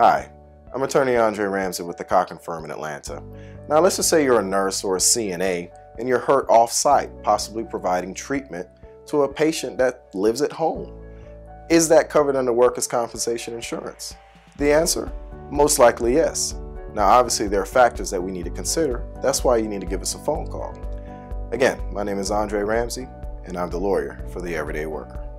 Hi, I'm attorney Andre Ramsey with the Cochran Firm in Atlanta. Now, let's just say you're a nurse or a CNA and you're hurt off site, possibly providing treatment to a patient that lives at home. Is that covered under workers' compensation insurance? The answer? Most likely yes. Now, obviously, there are factors that we need to consider. That's why you need to give us a phone call. Again, my name is Andre Ramsey, and I'm the lawyer for the everyday worker.